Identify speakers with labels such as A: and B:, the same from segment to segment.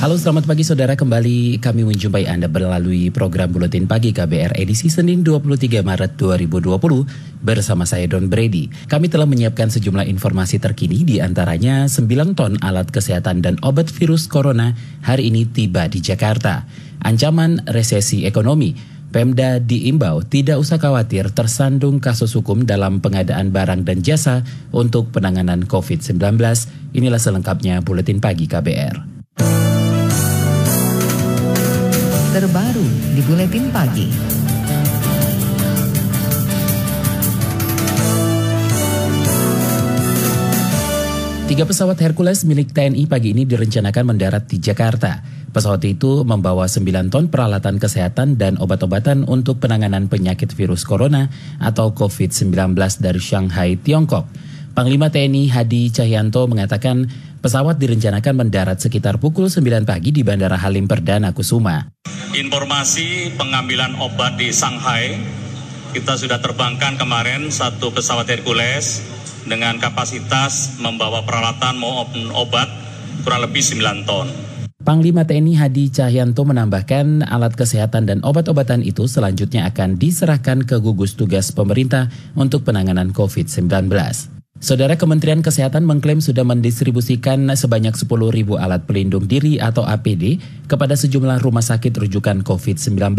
A: Halo selamat pagi saudara kembali kami menjumpai Anda melalui program Buletin Pagi KBR edisi Senin 23 Maret 2020 bersama saya Don Brady. Kami telah menyiapkan sejumlah informasi terkini di antaranya 9 ton alat kesehatan dan obat virus corona hari ini tiba di Jakarta. Ancaman resesi ekonomi Pemda diimbau tidak usah khawatir tersandung kasus hukum dalam pengadaan barang dan jasa untuk penanganan COVID-19. Inilah selengkapnya Buletin Pagi KBR.
B: Terbaru di Buletin Pagi.
A: Tiga pesawat Hercules milik TNI pagi ini direncanakan mendarat di Jakarta. Pesawat itu membawa 9 ton peralatan kesehatan dan obat-obatan untuk penanganan penyakit virus corona atau COVID-19 dari Shanghai, Tiongkok. Panglima TNI Hadi Cahyanto mengatakan pesawat direncanakan mendarat sekitar pukul 9 pagi di Bandara Halim Perdana Kusuma.
C: Informasi pengambilan obat di Shanghai, kita sudah terbangkan kemarin satu pesawat Hercules dengan kapasitas membawa peralatan maupun obat kurang lebih 9 ton.
A: Panglima TNI Hadi Cahyanto menambahkan alat kesehatan dan obat-obatan itu selanjutnya akan diserahkan ke gugus tugas pemerintah untuk penanganan COVID-19. Saudara Kementerian Kesehatan mengklaim sudah mendistribusikan sebanyak 10 ribu alat pelindung diri atau APD kepada sejumlah rumah sakit rujukan COVID-19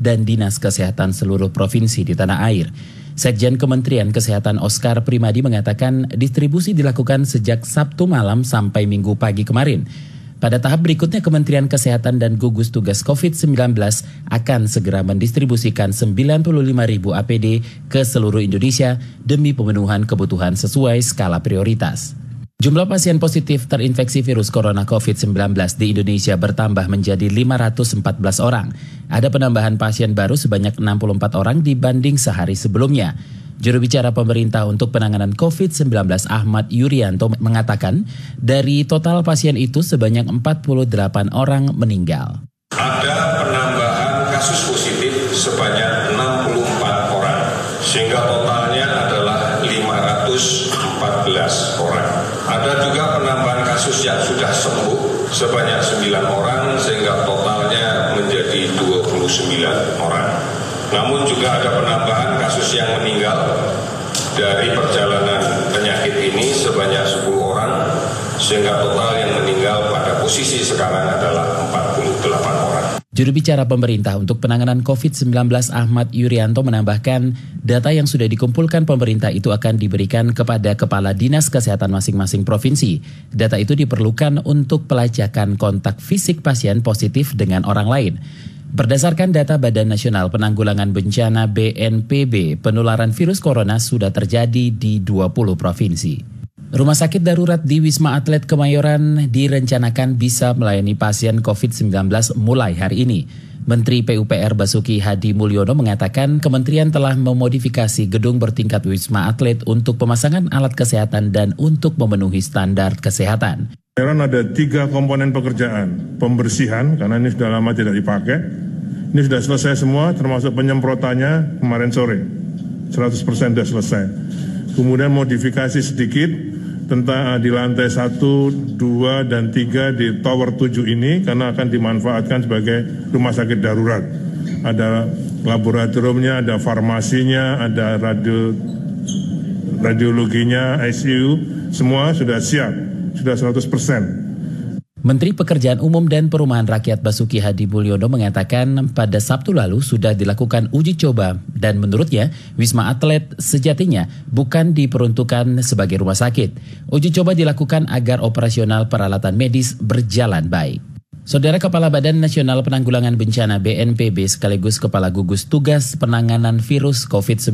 A: dan Dinas Kesehatan seluruh provinsi di tanah air. Sekjen Kementerian Kesehatan Oscar Primadi mengatakan distribusi dilakukan sejak Sabtu malam sampai Minggu pagi kemarin. Pada tahap berikutnya Kementerian Kesehatan dan gugus tugas COVID-19 akan segera mendistribusikan 95 ribu APD ke seluruh Indonesia demi pemenuhan kebutuhan sesuai skala prioritas. Jumlah pasien positif terinfeksi virus corona COVID-19 di Indonesia bertambah menjadi 514 orang. Ada penambahan pasien baru sebanyak 64 orang dibanding sehari sebelumnya. Juru bicara pemerintah untuk penanganan COVID-19 Ahmad Yuryanto mengatakan dari total pasien itu sebanyak 48 orang meninggal.
D: Ada penambahan kasus positif sebanyak 64 orang sehingga totalnya adalah 514 orang. Ada juga penambahan kasus yang sudah sembuh sebanyak 9 orang sehingga totalnya menjadi 29 orang. Namun juga ada penambahan kasus yang meninggal dari perjalanan penyakit ini sebanyak 10 orang sehingga total yang meninggal pada posisi sekarang adalah 48 orang.
A: Juru bicara pemerintah untuk penanganan COVID-19 Ahmad Yuryanto menambahkan data yang sudah dikumpulkan pemerintah itu akan diberikan kepada kepala dinas kesehatan masing-masing provinsi. Data itu diperlukan untuk pelacakan kontak fisik pasien positif dengan orang lain. Berdasarkan data Badan Nasional Penanggulangan Bencana BNPB, penularan virus corona sudah terjadi di 20 provinsi. Rumah sakit darurat di Wisma Atlet Kemayoran direncanakan bisa melayani pasien COVID-19 mulai hari ini. Menteri PUPR Basuki Hadi Mulyono mengatakan kementerian telah memodifikasi gedung bertingkat Wisma Atlet untuk pemasangan alat kesehatan dan untuk memenuhi standar kesehatan.
E: Kemayoran ada tiga komponen pekerjaan. Pembersihan, karena ini sudah lama tidak dipakai. Ini sudah selesai semua, termasuk penyemprotannya kemarin sore. 100% sudah selesai. Kemudian modifikasi sedikit, tentang di lantai 1, 2, dan 3 di Tower 7 ini karena akan dimanfaatkan sebagai rumah sakit darurat. Ada laboratoriumnya, ada farmasinya, ada radio, radiologinya, ICU, semua sudah siap, sudah 100 persen.
A: Menteri Pekerjaan Umum dan Perumahan Rakyat Basuki Hadi Mulyono mengatakan pada Sabtu lalu sudah dilakukan uji coba dan menurutnya Wisma Atlet sejatinya bukan diperuntukkan sebagai rumah sakit. Uji coba dilakukan agar operasional peralatan medis berjalan baik. Saudara Kepala Badan Nasional Penanggulangan Bencana BNPB sekaligus Kepala Gugus Tugas Penanganan Virus COVID-19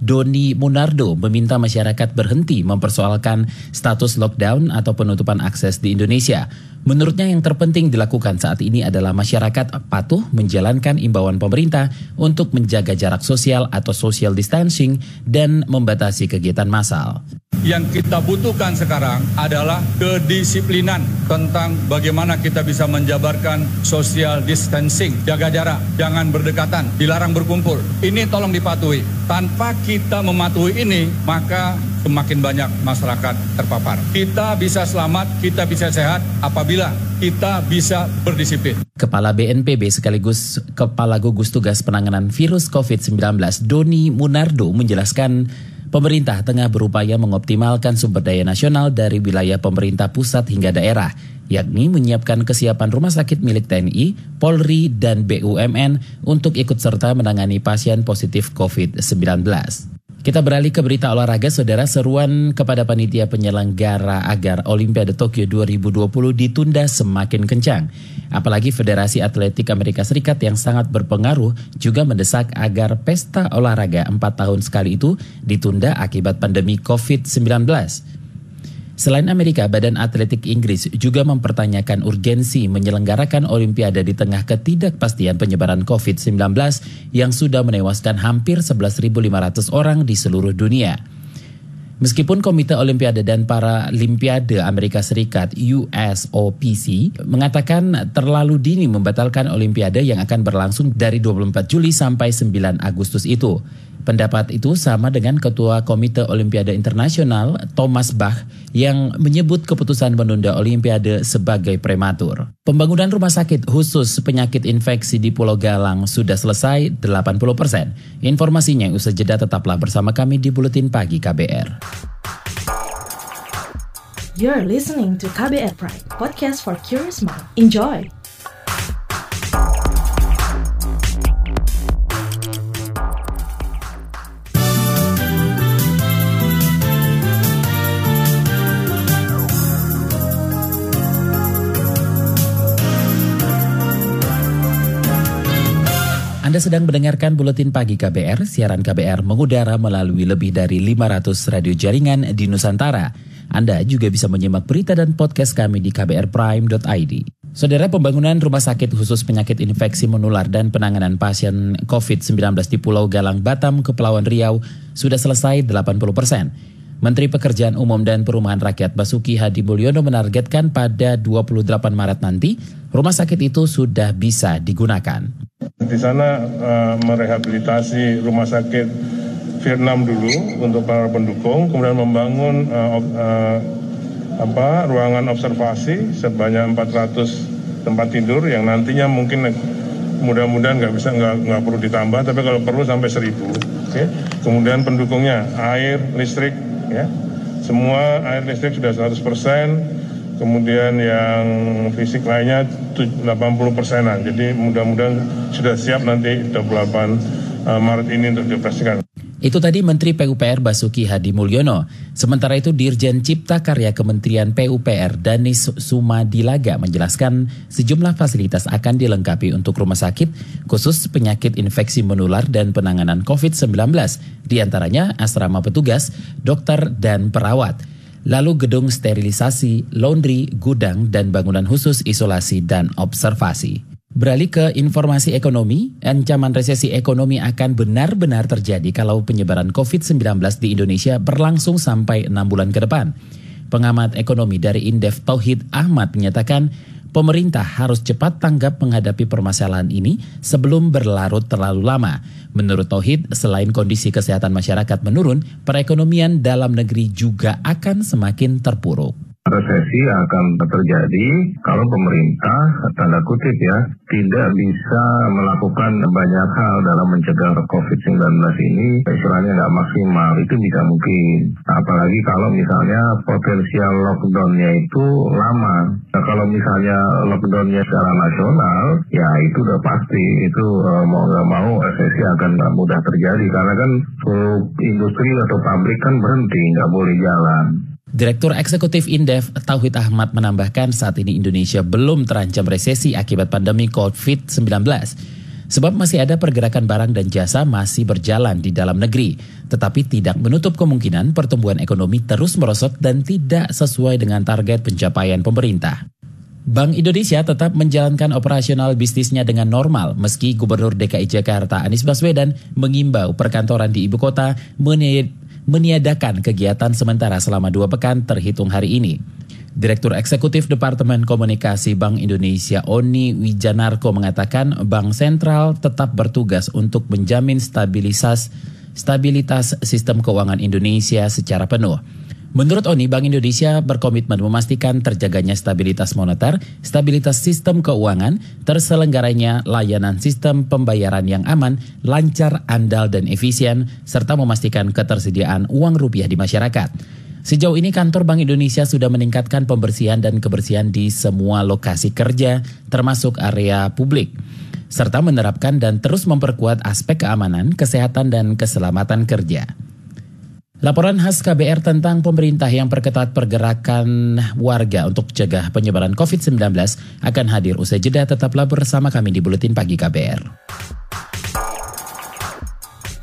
A: Doni Munardo meminta masyarakat berhenti mempersoalkan status lockdown atau penutupan akses di Indonesia. Menurutnya yang terpenting dilakukan saat ini adalah masyarakat patuh menjalankan imbauan pemerintah untuk menjaga jarak sosial atau social distancing dan membatasi kegiatan massal.
F: Yang kita butuhkan sekarang adalah kedisiplinan tentang bagaimana kita bisa menjabarkan social distancing, jaga jarak, jangan berdekatan, dilarang berkumpul. Ini tolong dipatuhi. Tanpa kita mematuhi ini, maka semakin banyak masyarakat terpapar. Kita bisa selamat, kita bisa sehat apabila kita bisa berdisiplin.
A: Kepala BNPB sekaligus Kepala Gugus Tugas Penanganan Virus COVID-19 Doni Munardo menjelaskan pemerintah tengah berupaya mengoptimalkan sumber daya nasional dari wilayah pemerintah pusat hingga daerah, yakni menyiapkan kesiapan rumah sakit milik TNI, Polri, dan BUMN untuk ikut serta menangani pasien positif COVID-19. Kita beralih ke berita olahraga, saudara seruan kepada panitia penyelenggara agar Olimpiade Tokyo 2020 ditunda semakin kencang. Apalagi Federasi Atletik Amerika Serikat yang sangat berpengaruh juga mendesak agar pesta olahraga 4 tahun sekali itu ditunda akibat pandemi COVID-19. Selain Amerika, Badan Atletik Inggris juga mempertanyakan urgensi menyelenggarakan Olimpiade di tengah ketidakpastian penyebaran COVID-19 yang sudah menewaskan hampir 11.500 orang di seluruh dunia. Meskipun Komite Olimpiade dan para Limpiade Amerika Serikat USOPC mengatakan terlalu dini membatalkan Olimpiade yang akan berlangsung dari 24 Juli sampai 9 Agustus itu. Pendapat itu sama dengan Ketua Komite Olimpiade Internasional Thomas Bach yang menyebut keputusan menunda Olimpiade sebagai prematur. Pembangunan rumah sakit khusus penyakit infeksi di Pulau Galang sudah selesai 80 persen. Informasinya usai jeda tetaplah bersama kami di Buletin Pagi KBR.
G: You're listening to KBR Pride, podcast for curious mind. Enjoy!
A: Anda sedang mendengarkan Buletin Pagi KBR, siaran KBR mengudara melalui lebih dari 500 radio jaringan di Nusantara. Anda juga bisa menyimak berita dan podcast kami di kbrprime.id. Saudara pembangunan rumah sakit khusus penyakit infeksi menular dan penanganan pasien COVID-19 di Pulau Galang, Batam, Kepulauan Riau sudah selesai 80 persen. Menteri Pekerjaan Umum dan Perumahan Rakyat Basuki Hadi Mulyono menargetkan pada 28 Maret nanti rumah sakit itu sudah bisa digunakan.
E: Di sana uh, merehabilitasi rumah sakit Vietnam dulu untuk para pendukung, kemudian membangun uh, uh, apa ruangan observasi sebanyak 400 tempat tidur yang nantinya mungkin mudah-mudahan nggak bisa nggak nggak perlu ditambah, tapi kalau perlu sampai 1000. Oke. Okay? Kemudian pendukungnya air, listrik, ya. Semua air listrik sudah 100 persen kemudian yang fisik lainnya 80 persenan. Jadi mudah-mudahan sudah siap nanti 28 eh, Maret ini untuk dioperasikan.
A: Itu tadi Menteri PUPR Basuki Hadi Mulyono. Sementara itu Dirjen Cipta Karya Kementerian PUPR Danis Sumadilaga menjelaskan sejumlah fasilitas akan dilengkapi untuk rumah sakit khusus penyakit infeksi menular dan penanganan COVID-19. Di antaranya asrama petugas, dokter, dan perawat lalu gedung sterilisasi, laundry, gudang, dan bangunan khusus isolasi dan observasi. Beralih ke informasi ekonomi, ancaman resesi ekonomi akan benar-benar terjadi kalau penyebaran COVID-19 di Indonesia berlangsung sampai enam bulan ke depan. Pengamat ekonomi dari Indef Tauhid Ahmad menyatakan pemerintah harus cepat tanggap menghadapi permasalahan ini sebelum berlarut terlalu lama. Menurut Tauhid, selain kondisi kesehatan masyarakat menurun, perekonomian dalam negeri juga akan semakin terpuruk
H: resesi akan terjadi kalau pemerintah tanda kutip ya tidak bisa melakukan banyak hal dalam mencegah COVID-19 ini istilahnya nggak maksimal itu bisa mungkin. Apalagi kalau misalnya potensial lockdownnya itu lama. Nah kalau misalnya lockdownnya secara nasional ya itu udah pasti itu uh, mau nggak mau resesi akan mudah terjadi. Karena kan seluruh industri atau pabrik kan berhenti nggak boleh jalan
A: Direktur Eksekutif Indef Tauhid Ahmad menambahkan saat ini Indonesia belum terancam resesi akibat pandemi COVID-19. Sebab masih ada pergerakan barang dan jasa masih berjalan di dalam negeri. Tetapi tidak menutup kemungkinan pertumbuhan ekonomi terus merosot dan tidak sesuai dengan target pencapaian pemerintah. Bank Indonesia tetap menjalankan operasional bisnisnya dengan normal meski Gubernur DKI Jakarta Anies Baswedan mengimbau perkantoran di ibu kota meniadakan kegiatan sementara selama dua pekan terhitung hari ini. Direktur Eksekutif Departemen Komunikasi Bank Indonesia Oni Wijanarko mengatakan Bank Sentral tetap bertugas untuk menjamin stabilitas sistem keuangan Indonesia secara penuh. Menurut Oni, Bank Indonesia berkomitmen memastikan terjaganya stabilitas moneter, stabilitas sistem keuangan, terselenggaranya layanan sistem pembayaran yang aman, lancar, andal, dan efisien, serta memastikan ketersediaan uang rupiah di masyarakat. Sejauh ini kantor Bank Indonesia sudah meningkatkan pembersihan dan kebersihan di semua lokasi kerja, termasuk area publik serta menerapkan dan terus memperkuat aspek keamanan, kesehatan, dan keselamatan kerja. Laporan khas KBR tentang pemerintah yang perketat pergerakan warga untuk cegah penyebaran COVID-19 akan hadir usai jeda tetaplah bersama kami di Buletin Pagi KBR.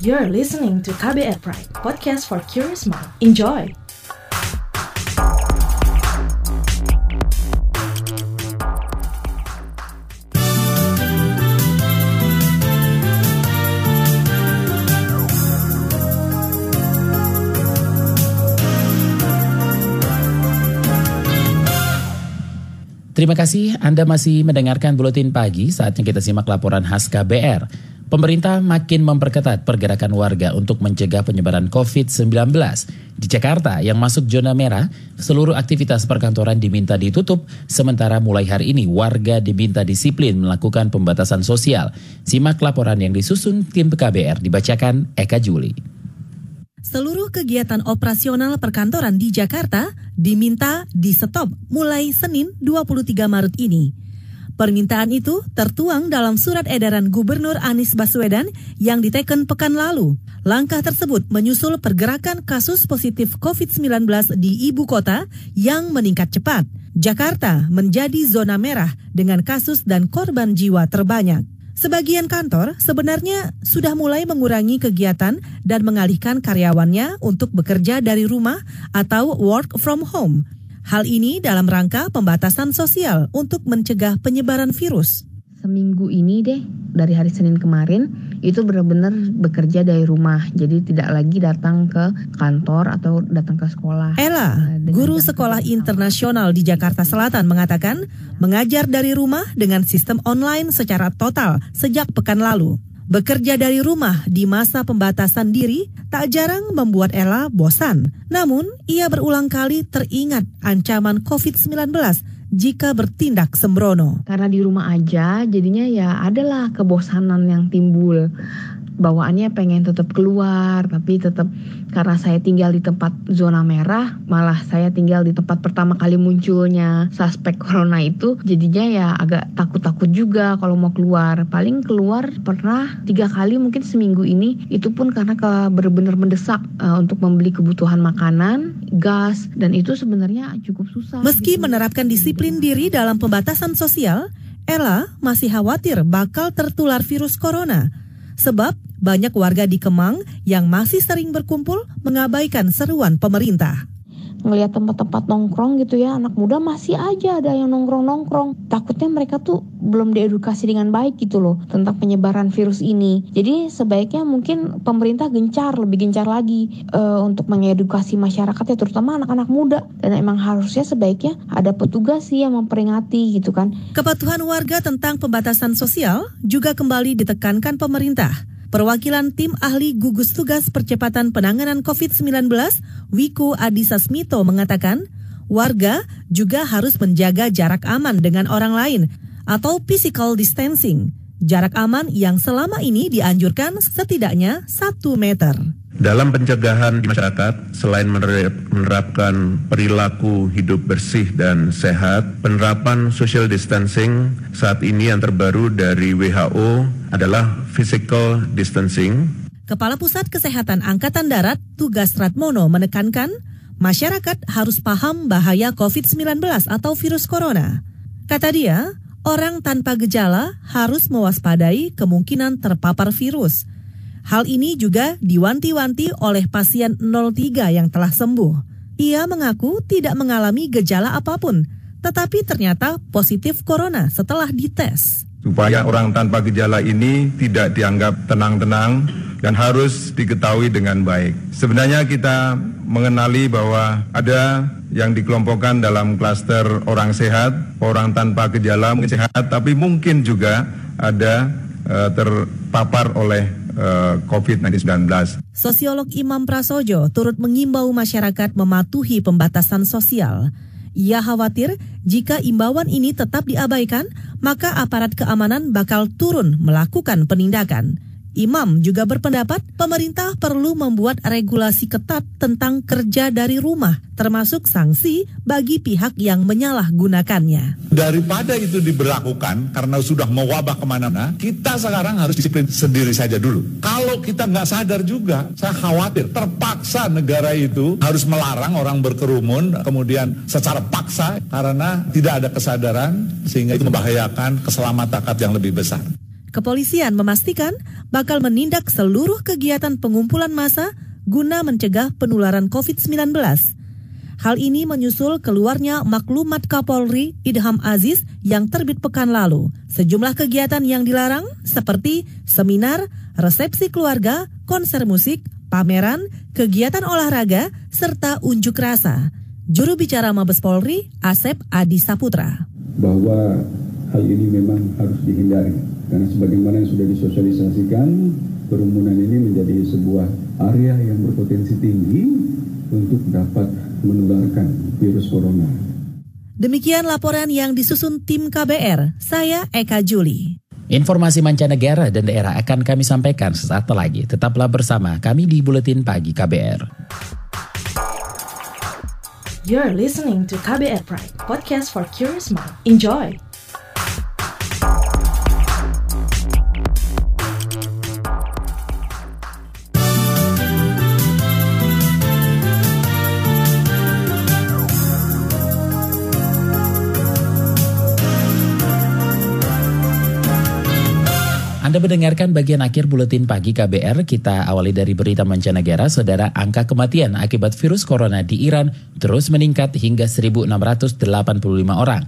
G: You're listening to KBR Pride, podcast for curious mind. Enjoy!
A: Terima kasih Anda masih mendengarkan Buletin Pagi, saatnya kita simak laporan khas KBR. Pemerintah makin memperketat pergerakan warga untuk mencegah penyebaran COVID-19. Di Jakarta yang masuk zona merah, seluruh aktivitas perkantoran diminta ditutup, sementara mulai hari ini warga diminta disiplin melakukan pembatasan sosial. Simak laporan yang disusun tim KBR dibacakan Eka Juli.
I: Seluruh kegiatan operasional perkantoran di Jakarta diminta di stop mulai Senin 23 Maret ini. Permintaan itu tertuang dalam surat edaran Gubernur Anies Baswedan yang diteken pekan lalu. Langkah tersebut menyusul pergerakan kasus positif COVID-19 di ibu kota yang meningkat cepat. Jakarta menjadi zona merah dengan kasus dan korban jiwa terbanyak. Sebagian kantor sebenarnya sudah mulai mengurangi kegiatan dan mengalihkan karyawannya untuk bekerja dari rumah atau work from home. Hal ini dalam rangka pembatasan sosial untuk mencegah penyebaran virus
J: seminggu ini deh dari hari Senin kemarin itu benar-benar bekerja dari rumah jadi tidak lagi datang ke kantor atau datang ke sekolah.
I: Ella, eh, guru sekolah internasional di Jakarta Selatan mengatakan mengajar dari rumah dengan sistem online secara total sejak pekan lalu. Bekerja dari rumah di masa pembatasan diri tak jarang membuat Ella bosan. Namun, ia berulang kali teringat ancaman COVID-19 jika bertindak sembrono.
J: Karena di rumah aja jadinya ya adalah kebosanan yang timbul bawaannya pengen tetap keluar tapi tetap karena saya tinggal di tempat zona merah malah saya tinggal di tempat pertama kali munculnya suspek corona itu. Jadinya ya agak takut-takut juga kalau mau keluar. Paling keluar pernah tiga kali mungkin seminggu ini. Itu pun karena ke benar-benar mendesak uh, untuk membeli kebutuhan makanan gas dan itu sebenarnya cukup susah.
I: Meski gitu. menerapkan disiplin diri dalam pembatasan sosial Ella masih khawatir bakal tertular virus corona Sebab banyak warga di Kemang yang masih sering berkumpul mengabaikan seruan pemerintah
J: ngelihat tempat-tempat nongkrong gitu ya anak muda masih aja ada yang nongkrong-nongkrong. Takutnya mereka tuh belum diedukasi dengan baik gitu loh tentang penyebaran virus ini. Jadi sebaiknya mungkin pemerintah gencar lebih gencar lagi uh, untuk mengedukasi masyarakat ya terutama anak-anak muda. Dan emang harusnya sebaiknya ada petugas sih yang memperingati gitu kan.
I: Kepatuhan warga tentang pembatasan sosial juga kembali ditekankan pemerintah Perwakilan tim ahli gugus tugas percepatan penanganan COVID-19, Wiku Adhisa Smito mengatakan, warga juga harus menjaga jarak aman dengan orang lain atau physical distancing. Jarak aman yang selama ini dianjurkan setidaknya satu meter.
K: Dalam pencegahan masyarakat, selain menerapkan perilaku hidup bersih dan sehat, penerapan social distancing saat ini yang terbaru dari WHO adalah physical distancing.
I: Kepala Pusat Kesehatan Angkatan Darat Tugas Ratmono menekankan, masyarakat harus paham bahaya COVID-19 atau virus corona. Kata dia, orang tanpa gejala harus mewaspadai kemungkinan terpapar virus – Hal ini juga diwanti-wanti oleh pasien 03 yang telah sembuh. Ia mengaku tidak mengalami gejala apa pun, tetapi ternyata positif corona setelah dites.
K: Supaya orang tanpa gejala ini tidak dianggap tenang-tenang
L: dan harus diketahui dengan baik. Sebenarnya kita mengenali bahwa ada yang dikelompokkan dalam klaster orang sehat, orang tanpa gejala mungkin sehat, tapi mungkin juga ada uh, terpapar oleh uh, COVID-19.
I: Sosiolog Imam Prasojo turut mengimbau masyarakat mematuhi pembatasan sosial. Ia khawatir jika imbauan ini tetap diabaikan, maka aparat keamanan bakal turun melakukan penindakan. Imam juga berpendapat pemerintah perlu membuat regulasi ketat tentang kerja dari rumah, termasuk sanksi bagi pihak yang menyalahgunakannya.
M: Daripada itu diberlakukan karena sudah mewabah ke mana-mana, kita sekarang harus disiplin sendiri saja dulu. Kalau kita nggak sadar juga, saya khawatir terpaksa negara itu harus melarang orang berkerumun, kemudian secara paksa karena tidak ada kesadaran sehingga itu membahayakan keselamatan yang lebih besar.
I: Kepolisian memastikan bakal menindak seluruh kegiatan pengumpulan massa guna mencegah penularan COVID-19. Hal ini menyusul keluarnya maklumat Kapolri Idham Aziz yang terbit pekan lalu. Sejumlah kegiatan yang dilarang seperti seminar, resepsi keluarga, konser musik, pameran, kegiatan olahraga, serta unjuk rasa. Juru bicara Mabes Polri, Asep Adi Saputra.
N: Bahwa hal ini memang harus dihindari karena sebagaimana yang sudah disosialisasikan, kerumunan ini menjadi sebuah area yang berpotensi tinggi untuk dapat menularkan virus corona.
I: Demikian laporan yang disusun tim KBR, saya Eka Juli.
A: Informasi mancanegara dan daerah akan kami sampaikan sesaat lagi. Tetaplah bersama kami di Buletin Pagi KBR.
G: You're listening to KBR Pride, podcast for curious mind. Enjoy!
A: Anda mendengarkan bagian akhir buletin pagi KBR. Kita awali dari berita mancanegara, saudara angka kematian akibat virus corona di Iran terus meningkat hingga 1.685 orang.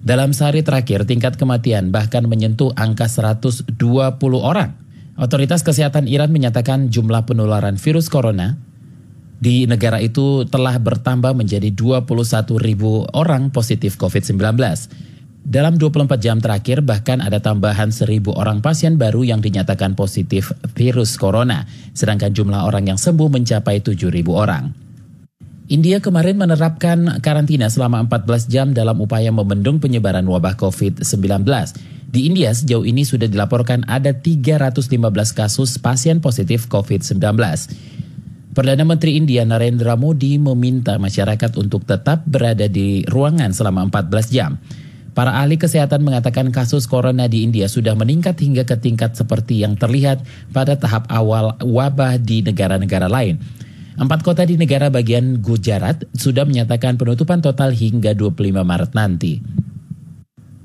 A: Dalam sehari terakhir, tingkat kematian bahkan menyentuh angka 120 orang. Otoritas Kesehatan Iran menyatakan jumlah penularan virus corona di negara itu telah bertambah menjadi 21 ribu orang positif COVID-19. Dalam 24 jam terakhir bahkan ada tambahan 1000 orang pasien baru yang dinyatakan positif virus corona, sedangkan jumlah orang yang sembuh mencapai 7000 orang. India kemarin menerapkan karantina selama 14 jam dalam upaya membendung penyebaran wabah COVID-19. Di India sejauh ini sudah dilaporkan ada 315 kasus pasien positif COVID-19. Perdana Menteri India Narendra Modi meminta masyarakat untuk tetap berada di ruangan selama 14 jam. Para ahli kesehatan mengatakan kasus corona di India sudah meningkat hingga ke tingkat seperti yang terlihat pada tahap awal wabah di negara-negara lain. Empat kota di negara bagian Gujarat sudah menyatakan penutupan total hingga 25 Maret nanti.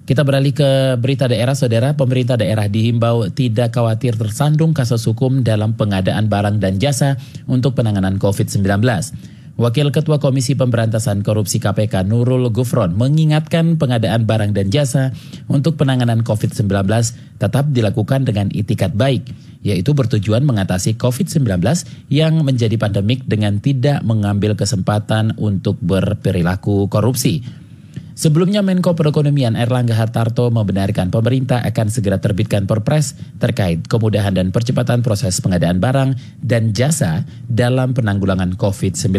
A: Kita beralih ke berita daerah, saudara. Pemerintah daerah dihimbau tidak khawatir tersandung kasus hukum dalam pengadaan barang dan jasa untuk penanganan COVID-19. Wakil Ketua Komisi Pemberantasan Korupsi KPK Nurul Gufron mengingatkan pengadaan barang dan jasa untuk penanganan COVID-19 tetap dilakukan dengan itikat baik, yaitu bertujuan mengatasi COVID-19 yang menjadi pandemik dengan tidak mengambil kesempatan untuk berperilaku korupsi. Sebelumnya Menko Perekonomian Erlangga Hartarto membenarkan pemerintah akan segera terbitkan perpres terkait kemudahan dan percepatan proses pengadaan barang dan jasa dalam penanggulangan COVID-19.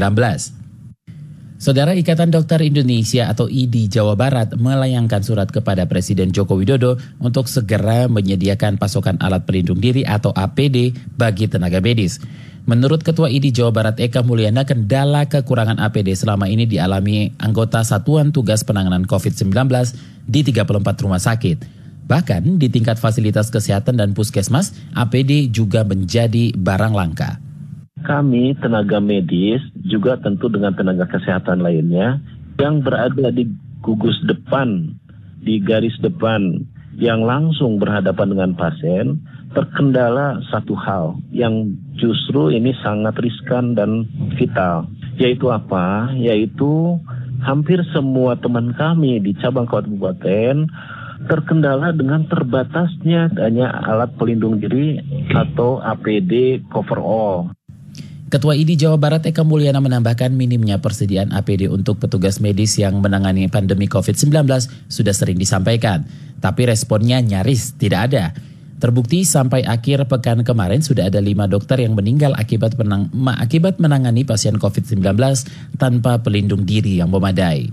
A: Saudara Ikatan Dokter Indonesia atau IDI Jawa Barat melayangkan surat kepada Presiden Joko Widodo untuk segera menyediakan pasokan alat pelindung diri atau APD bagi tenaga medis. Menurut Ketua IDI Jawa Barat Eka Mulyana, kendala kekurangan APD selama ini dialami anggota Satuan Tugas Penanganan COVID-19 di 34 rumah sakit. Bahkan di tingkat fasilitas kesehatan dan puskesmas, APD juga menjadi barang langka.
H: Kami tenaga medis juga tentu dengan tenaga kesehatan lainnya yang berada di gugus depan, di garis depan yang langsung berhadapan dengan pasien terkendala satu hal yang justru ini sangat riskan dan vital. Yaitu apa? Yaitu hampir semua teman kami di cabang kabupaten terkendala dengan terbatasnya hanya alat pelindung diri atau APD cover all.
A: Ketua ID Jawa Barat Eka Mulyana menambahkan minimnya persediaan APD untuk petugas medis yang menangani pandemi COVID-19 sudah sering disampaikan, tapi responnya nyaris tidak ada. Terbukti sampai akhir pekan kemarin sudah ada lima dokter yang meninggal akibat, menang, akibat menangani pasien COVID-19 tanpa pelindung diri yang memadai.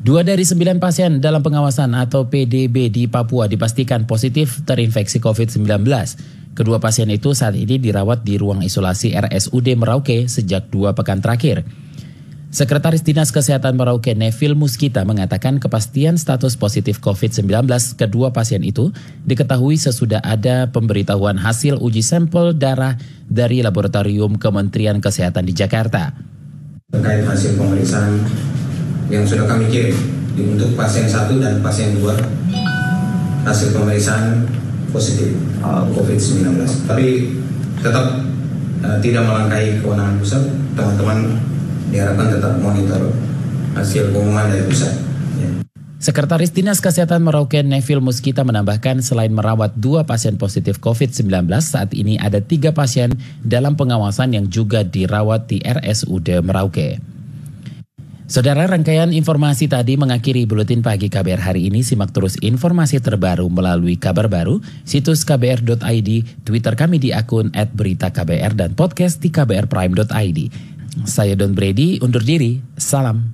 A: Dua dari sembilan pasien dalam pengawasan atau PDB di Papua dipastikan positif terinfeksi COVID-19. Kedua pasien itu saat ini dirawat di ruang isolasi RSUD Merauke sejak dua pekan terakhir. Sekretaris Dinas Kesehatan Merauke Neville Muskita mengatakan kepastian status positif COVID-19 kedua pasien itu diketahui sesudah ada pemberitahuan hasil uji sampel darah dari Laboratorium Kementerian Kesehatan di Jakarta.
O: Terkait hasil pemeriksaan yang sudah kami kirim untuk pasien satu dan pasien dua hasil pemeriksaan positif uh, COVID-19. Tapi tetap uh, tidak melangkahi kewenangan pusat, teman-teman diharapkan tetap monitor hasil pengumuman dari pusat. Ya.
A: Sekretaris Dinas Kesehatan Merauke Neville Muskita menambahkan selain merawat dua pasien positif COVID-19, saat ini ada tiga pasien dalam pengawasan yang juga dirawat di RSUD Merauke. Saudara rangkaian informasi tadi mengakhiri Buletin Pagi KBR hari ini. Simak terus informasi terbaru melalui kabar baru, situs kbr.id, Twitter kami di akun @beritaKBR dan podcast di kbrprime.id. Saya Don Brady, undur diri. Salam.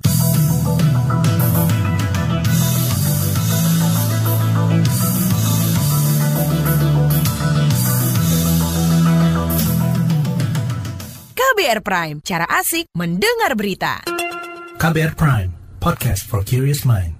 P: KBR Prime, cara asik mendengar berita.
Q: KBR Prime, podcast for curious mind.